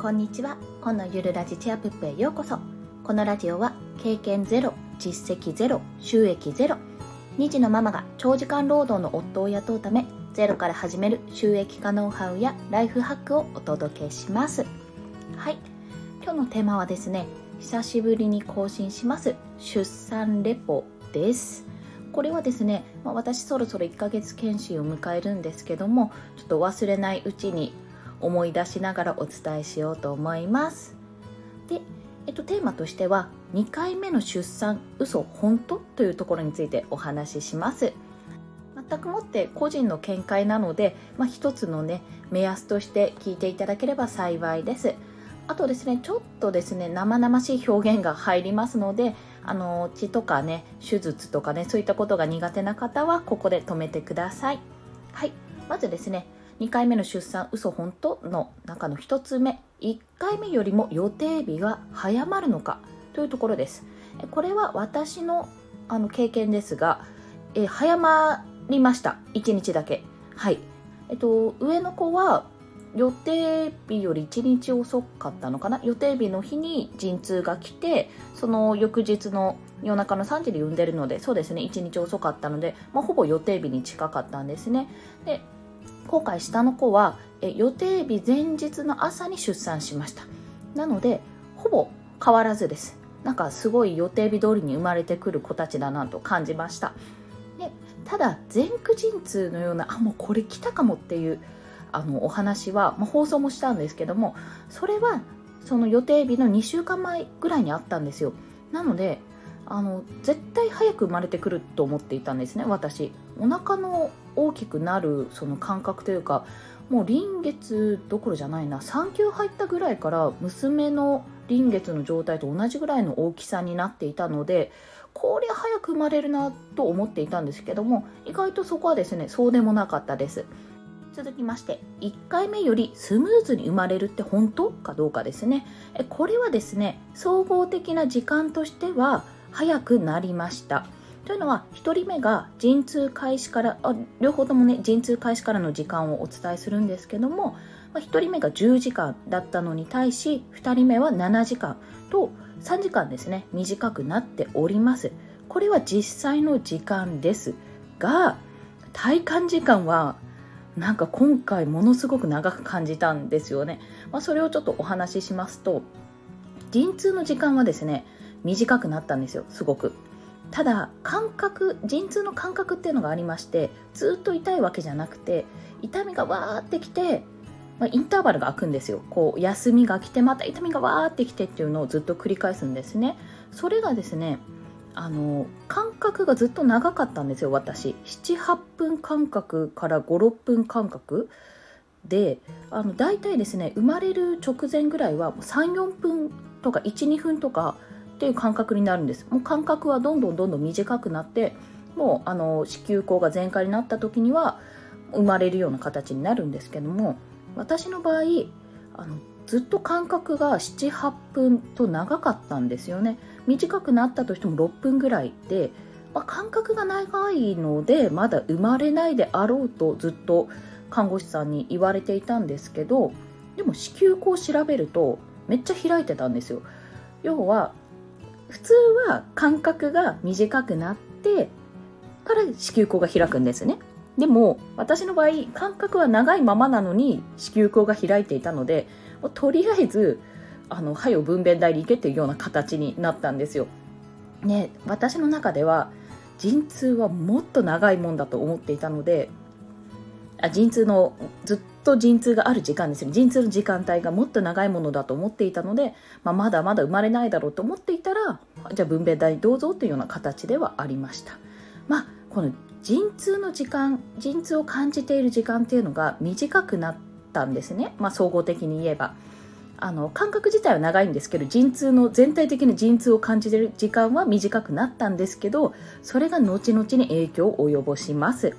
こんにちは。今のゆるラジチェアプップへようこそ。このラジオは経験ゼロ実績ゼロ収益ゼロ2児のママが長時間労働の夫を雇うためゼロから始める収益化ノウハウやライフハックをお届けします。はい。今日のテーマはですね久しぶりに更新します。出産レポです。これはですね、まあ、私そろそろ1ヶ月研修を迎えるんですけどもちょっと忘れないうちに思い出しながらお伝えしようと思います。で、えっと、テーマとしては2回目の出産嘘本当？というところについてお話しします。全くもって個人の見解なので、まあ、一つのね目安として聞いていただければ幸いです。あとですねちょっとですね生々しい表現が入りますのであの血とかね手術とかねそういったことが苦手な方はここで止めてください。はい。まずですね2回目の出産嘘本当の中の1つ目。1回目よりも予定日が早まるのかというところです。これは私のあの経験ですがえ早まりました。1日だけ。はい。えっと上の子は予定日より1日遅かったのかな？予定日の日に陣痛が来てその翌日の夜中の3時に産んでるのでそうですね。1日遅かったので、まあ、ほぼ予定日に近かったんですね。で今回下の子はえ予定日前日の朝に出産しました。なのでほぼ変わらずです。なんかすごい予定日通りに生まれてくる子たちだなと感じました。でただ前駆陣痛のようなあもうこれ来たかもっていうあのお話は、まあ、放送もしたんですけどもそれはその予定日の2週間前ぐらいにあったんですよ。なのであの絶対早く生まれてくると思っていたんですね私。お腹の大きくなるその感覚というかもう臨月どころじゃないな。産休入ったぐらいから娘の臨月の状態と同じぐらいの大きさになっていたのでこりゃ早く生まれるなと思っていたんですけども意外とそこはですねそうでもなかったです。続きまして1回目よりスムーズに生まれるって本当かどうかですね。これはですね総合的な時間としては早くなりました。というのは1人目が陣痛開始からあ両方ともね陣痛開始からの時間をお伝えするんですけども、ま1人目が10時間だったのに対し2人目は7時間と3時間ですね短くなっております。これは実際の時間ですが体感時間はなんか今回ものすごく長く感じたんですよね、まあ、それをちょっとお話ししますと陣痛の時間はですね短くなったんですよすごく。ただ感覚陣痛の感覚っていうのがありましてずっと痛いわけじゃなくて痛みがわーってきて、まあ、インターバルが空くんですよ。こう休みが来てまた痛みがわーってきてっていうのをずっと繰り返すんですね。それがですねあの間隔がずっと長かったんですよ私。78分間隔から56分間隔であの大体ですね生まれる直前ぐらいは34分とか12分とかっていう感覚になるんです。もう間隔はどんどんどんどん短くなってもうあの子宮口が全開になった時には生まれるような形になるんですけども私の場合あのずっと間隔が78分と長かったんですよね。短くなったとしても6分ぐらいで、まあ、間隔が長いのでまだ生まれないであろうとずっと看護師さんに言われていたんですけどでも子宮口を調べるとめっちゃ開いてたんですよ。要は普通は間隔が短くなってから子宮口が開くんですねでも私の場合間隔は長いままなのに子宮口が開いていたのでとりあえずあのはよ分娩台に行けっていうような形になったんですよ。ね私の中では陣痛はもっと長いもんだと思っていたのであ陣痛のずっと陣痛がある時間ですよ陣痛の時間帯がもっと長いものだと思っていたので、まあ、まだまだ生まれないだろうと思っていたらじゃあ分娩台どうぞというような形ではありました。まあこの陣痛の時間陣痛を感じている時間っていうのが短くなったんですね、まあ、総合的に言えば。あの感覚自体は長いんですけど陣痛の全体的に陣痛を感じている時間は短くなったんですけどそれが後々に影響を及ぼします。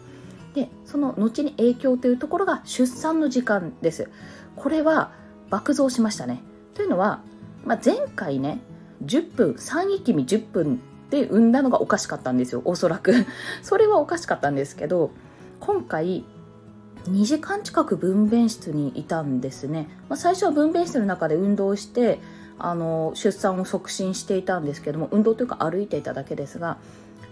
でその後に影響というところが出産の時間です。これは爆増しましたね。というのは、まあ、前回ね10分3息目10分で産んだのがおかしかったんですよ。おそらく。それはおかしかったんですけど今回2時間近く分娩室にいたんですね、まあ、最初は分娩室の中で運動してあの出産を促進していたんですけども運動というか歩いていただけですが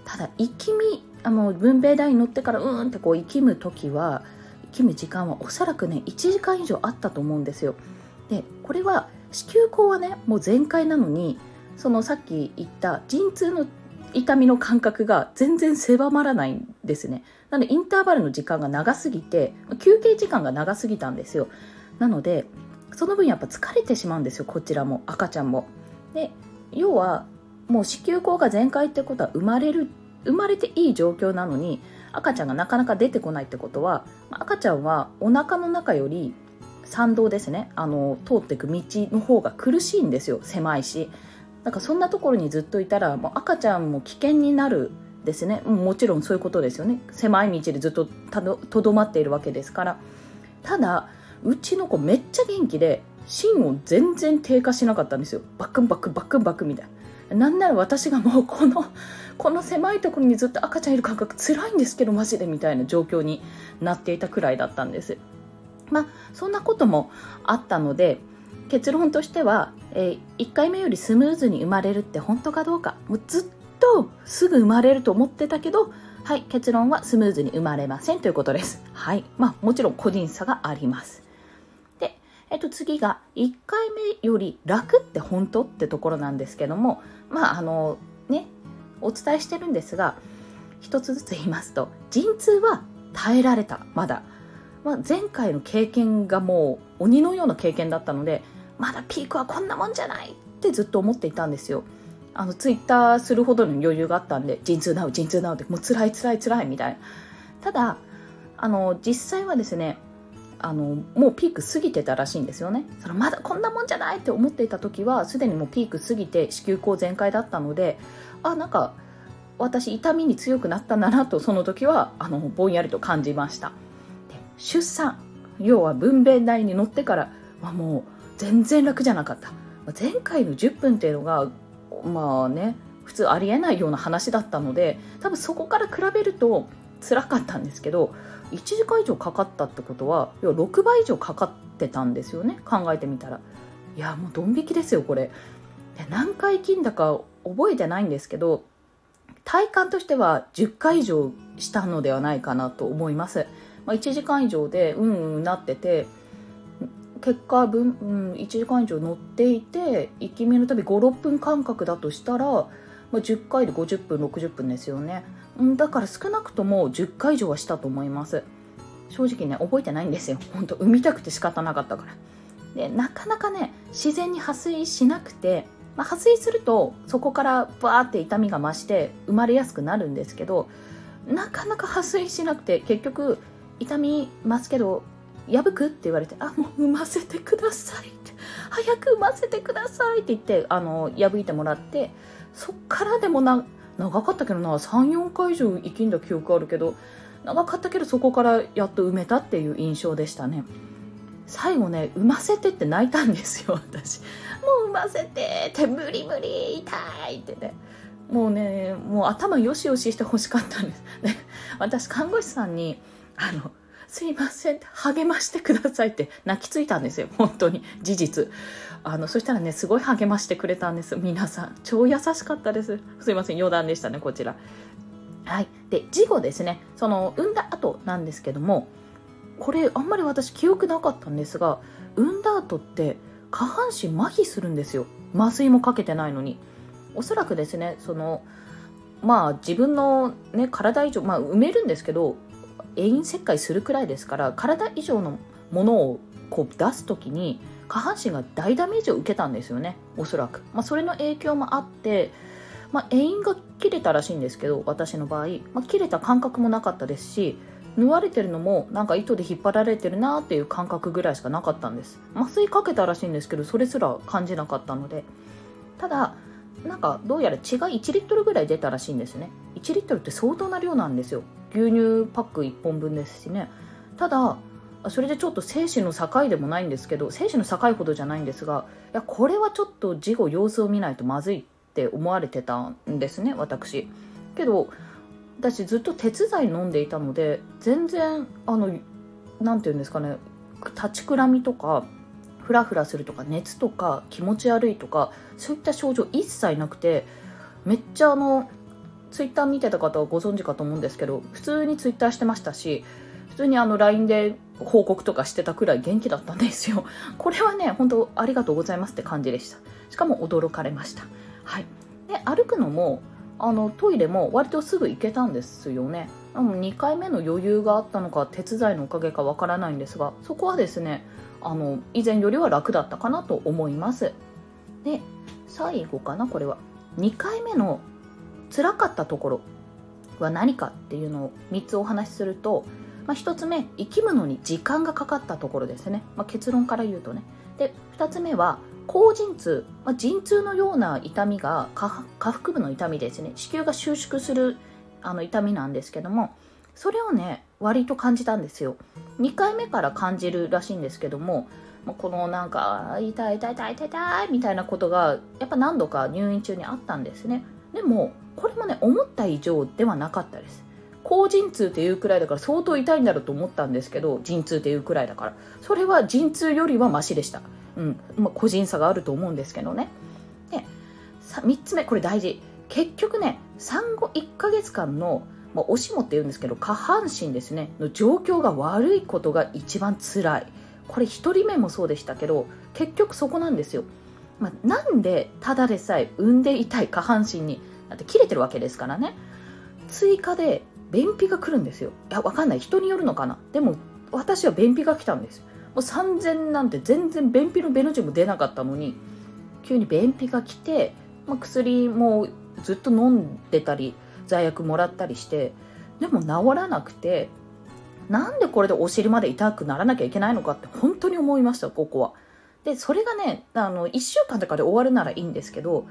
ただ生きみあの分娩台に乗ってからうーんってこう生きむ時は生きむ時間はおそらくね1時間以上あったと思うんですよ。でこれは子宮口はねもう全開なのにそのさっき言った陣痛の痛みの感覚が全然狭まらないんですね。なのでインターバルの時間が長すぎて休憩時間が長すぎたんですよ。なのでその分やっぱ疲れてしまうんですよこちらも赤ちゃんも。で要はもう子宮口が全開ってことは生まれる生まれていい状況なのに赤ちゃんがなかなか出てこないってことは赤ちゃんはお腹の中より参道ですね。あの通っていく道の方が苦しいんですよ。狭いし。だからそんなところにずっといたらもう赤ちゃんも危険になるですね。もちろんそういうことですよね。狭い道でずっととどまっているわけですから。ただうちの子めっちゃ元気で芯を全然低下しなかったんですよ。バックンバックンバックンバックンみたいな。なんなら私がもうこのこの狭いところにずっと赤ちゃんいる感覚辛いんですけどマジでみたいな状況になっていたくらいだったんです。まあそんなこともあったので結論としては、えー、1回目よりスムーズに生まれるって本当かどうかもうずっとすぐ生まれると思ってたけどはい結論はスムーズに生まれませんということです。はいまあもちろん個人差があります。で、えっと、次が1回目より楽って本当ってところなんですけどもまああのお伝えしてるんですが一つずつ言いますと陣痛は耐えられたまだ、まあ、前回の経験がもう鬼のような経験だったのでまだピークはこんなもんじゃないってずっと思っていたんですよ。あのツイッターするほどの余裕があったんで陣痛なう陣痛なうってもう辛い辛い辛いみたいな。ただあの実際はですねあのもうピーク過ぎてたらしいんですよね。そのまだこんなもんじゃないって思っていた時はすでにもうピーク過ぎて子宮口全開だったのであなんか私痛みに強くなったんだなとその時はあのぼんやりと感じました。で出産。要は分娩台に乗ってからはもう全然楽じゃなかった。前回の10分っていうのがまあね普通ありえないような話だったので多分そこから比べると辛かったんですけど1時間以上かかったってことは要は6倍以上かかってたんですよね考えてみたら。いやもうドン引きですよこれ。何回金だか覚えてないんですけど体感としては10回以上したのではないかなと思います、まあ、1時間以上でうんうんなってて結果分、うん、1時間以上乗っていて行き目の旅56分間隔だとしたら、まあ、10回で50分60分ですよね、だから少なくとも10回以上はしたと思います。正直ね覚えてないんですよ。本当産みたくて仕方なかったから。でなかなかね自然に破水しなくてまあ、破水するとそこからバーって痛みが増して生まれやすくなるんですけどなかなか破水しなくて結局痛みますけど破くって言われて「あもう産ませてください」って「早く産ませてください」って言ってあの破いてもらってそっからでもな長かったけどな。34回以上生きんだ記憶あるけど長かったけどそこからやっと埋めたっていう印象でしたね。最後ね産ませてって泣いたんですよ私。もう産ませてって無理無理痛いってね。もうねもう頭よしよししてほしかったんです。ね。私看護師さんにあのすいません励ましてくださいって泣きついたんですよ。本当に事実。あのそしたらねすごい励ましてくれたんです。皆さん超優しかったです。すいません余談でしたねこちら。はい。で事後ですねその産んだ後なんですけどもこれあんまり私記憶なかったんですが産んだ後って下半身麻痺するんですよ。麻酔もかけてないのに。おそらくですねそのまあ自分の、ね、体以上、まあ、埋めるんですけど遠因切開するくらいですから体以上のものをこう出す時に下半身が大ダメージを受けたんですよねおそらく、まあ、それの影響もあって、まあ、遠因が切れたらしいんですけど私の場合、まあ、切れた感覚もなかったですし縫われてるのもなんか糸で引っ張られてるなっていう感覚ぐらいしかなかったんです。麻酔かけたらしいんですけどそれすら感じなかったので。ただなんかどうやら血が1リットルぐらい出たらしいんですね。1リットルって相当な量なんですよ。牛乳パック1本分ですしね。ただそれでちょっと生死の境でもないんですけど生死の境ほどじゃないんですがいやこれはちょっと事後様子を見ないとまずいって思われてたんですね私。けど私ずっと鉄剤飲んでいたので全然あの何て言うんですかね立ちくらみとかフラフラするとか熱とか気持ち悪いとかそういった症状一切なくてめっちゃあのツイッター見てた方はご存知かと思うんですけど普通にツイッターしてましたし普通にあの LINE で報告とかしてたくらい元気だったんですよ。これはね本当ありがとうございますって感じでした。しかも驚かれました。はい。で歩くのもあのトイレも割とすぐ行けたんですよね。2回目の余裕があったのか手伝いのおかげかわからないんですがそこはですねあの以前よりは楽だったかなと思います。で最後かなこれは。2回目の辛かったところは何かっていうのを3つお話しすると、まあ、1つ目生きるのに時間がかかったところですね、まあ、結論から言うとね。で2つ目は高陣痛、まあ、陣痛のような痛みが下腹部の痛みですね。子宮が収縮するあの痛みなんですけどもそれをね割と感じたんですよ。2回目から感じるらしいんですけどもこのなんか痛い痛い痛い痛い痛いみたいなことがやっぱ何度か入院中にあったんですね。でもこれもね思った以上ではなかったです。高陣痛っていうくらいだから相当痛いんだろうと思ったんですけど陣痛っていうくらいだから。それは陣痛よりはマシでした。うん。まあ、個人差があると思うんですけどね。で3つ目これ大事。結局ね産後1ヶ月間の、まあ、おしもって言うんですけど下半身ですねの状況が悪いことが一番辛い。これ1人目もそうでしたけど結局そこなんですよ、まあ、なんでただでさえ産んでいたい下半身にだって切れてるわけですからね。追加で便秘が来るんですよ。いやわかんない。人によるのかな。でも私は便秘が来たんですもう3000なんて全然便秘のベノジも出なかったのに急に便秘が来て、まあ、薬もずっと飲んでたり罪悪もらったりしてでも治らなくてなんでこれでお尻まで痛くならなきゃいけないのかって本当に思いましたここは。でそれがねあの1週間とかで終わるならいいんですけど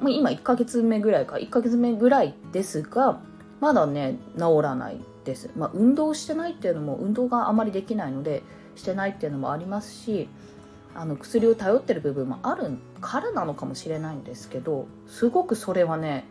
もう今1ヶ月目ぐらいか1ヶ月目ぐらいですがまだね治らないです。まあ、運動してないっていうのも運動があまりできないのでしてないっていうのもありますしあの薬を頼ってる部分もあるからなのかもしれないんですけどすごくそれはね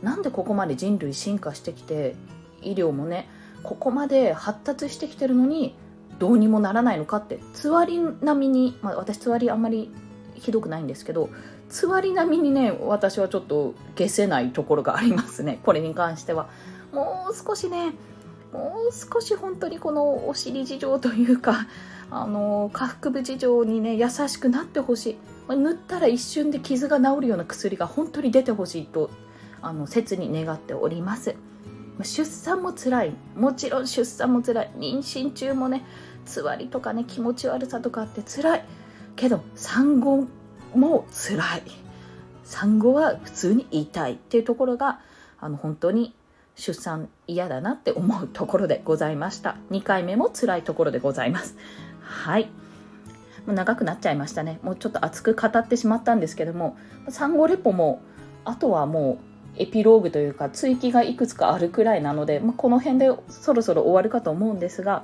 なんでここまで人類進化してきて医療もねここまで発達してきてるのにどうにもならないのかってつわり並みに、まあ、私つわりあんまりひどくないんですけどつわり並みにね私はちょっと消せないところがありますね。これに関しては。もう少しねもう少し本当にこのお尻事情というかあの下腹部事情にね優しくなってほしい。塗ったら一瞬で傷が治るような薬が本当に出てほしいとあの切に願っております。出産も辛い。もちろん出産も辛い。妊娠中もねつわりとかね気持ち悪さとかあって辛い。けど産後も辛い。産後は普通に痛いっていうところがあの本当に出産嫌だなって思うところでございました。2回目も辛いところでございます。はい。もう長くなっちゃいましたね。もうちょっと熱く語ってしまったんですけども産後レポもあとはもうエピローグというか追記がいくつかあるくらいなので、まあ、この辺でそろそろ終わるかと思うんですが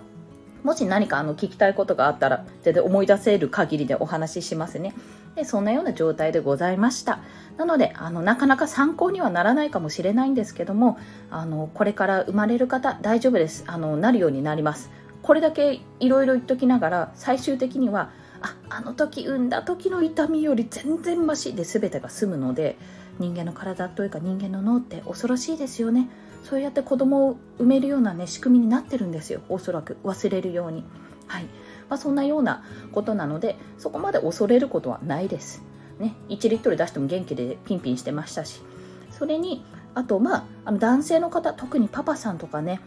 もし何かあの聞きたいことがあったら全然思い出せる限りでお話ししますね。でそんなような状態でございました。なのであのなかなか参考にはならないかもしれないんですけどもあのこれから生まれる方大丈夫です。あのなるようになります。これだけいろいろ言っときながら最終的にはああの時産んだ時の痛みより全然マシで全てが済むので人間の体というか人間の脳って恐ろしいですよね。そうやって子供を産めるようなね仕組みになってるんですよ。おそらく忘れるように。はい。まあ、そんなようなことなのでそこまで恐れることはないです。ね、1リットル出しても元気でピンピンしてましたし。それにあとまああの男性の方特にパパさんとかね、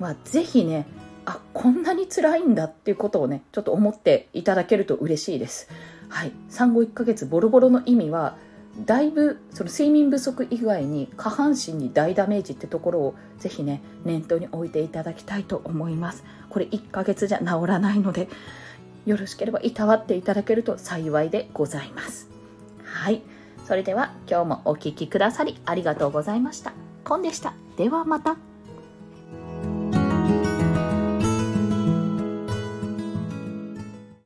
まあ、ぜひねあこんなに辛いんだっていうことをねちょっと思っていただけると嬉しいです。はい、産後1ヶ月ボロボロの意味はだいぶその睡眠不足以外に下半身に大ダメージってところをぜひね念頭に置いていただきたいと思います。これ1ヶ月じゃ治らないのでよろしければいたわっていただけると幸いでございます。はい。それでは今日もお聴きくださりありがとうございました。コンでした。ではまた。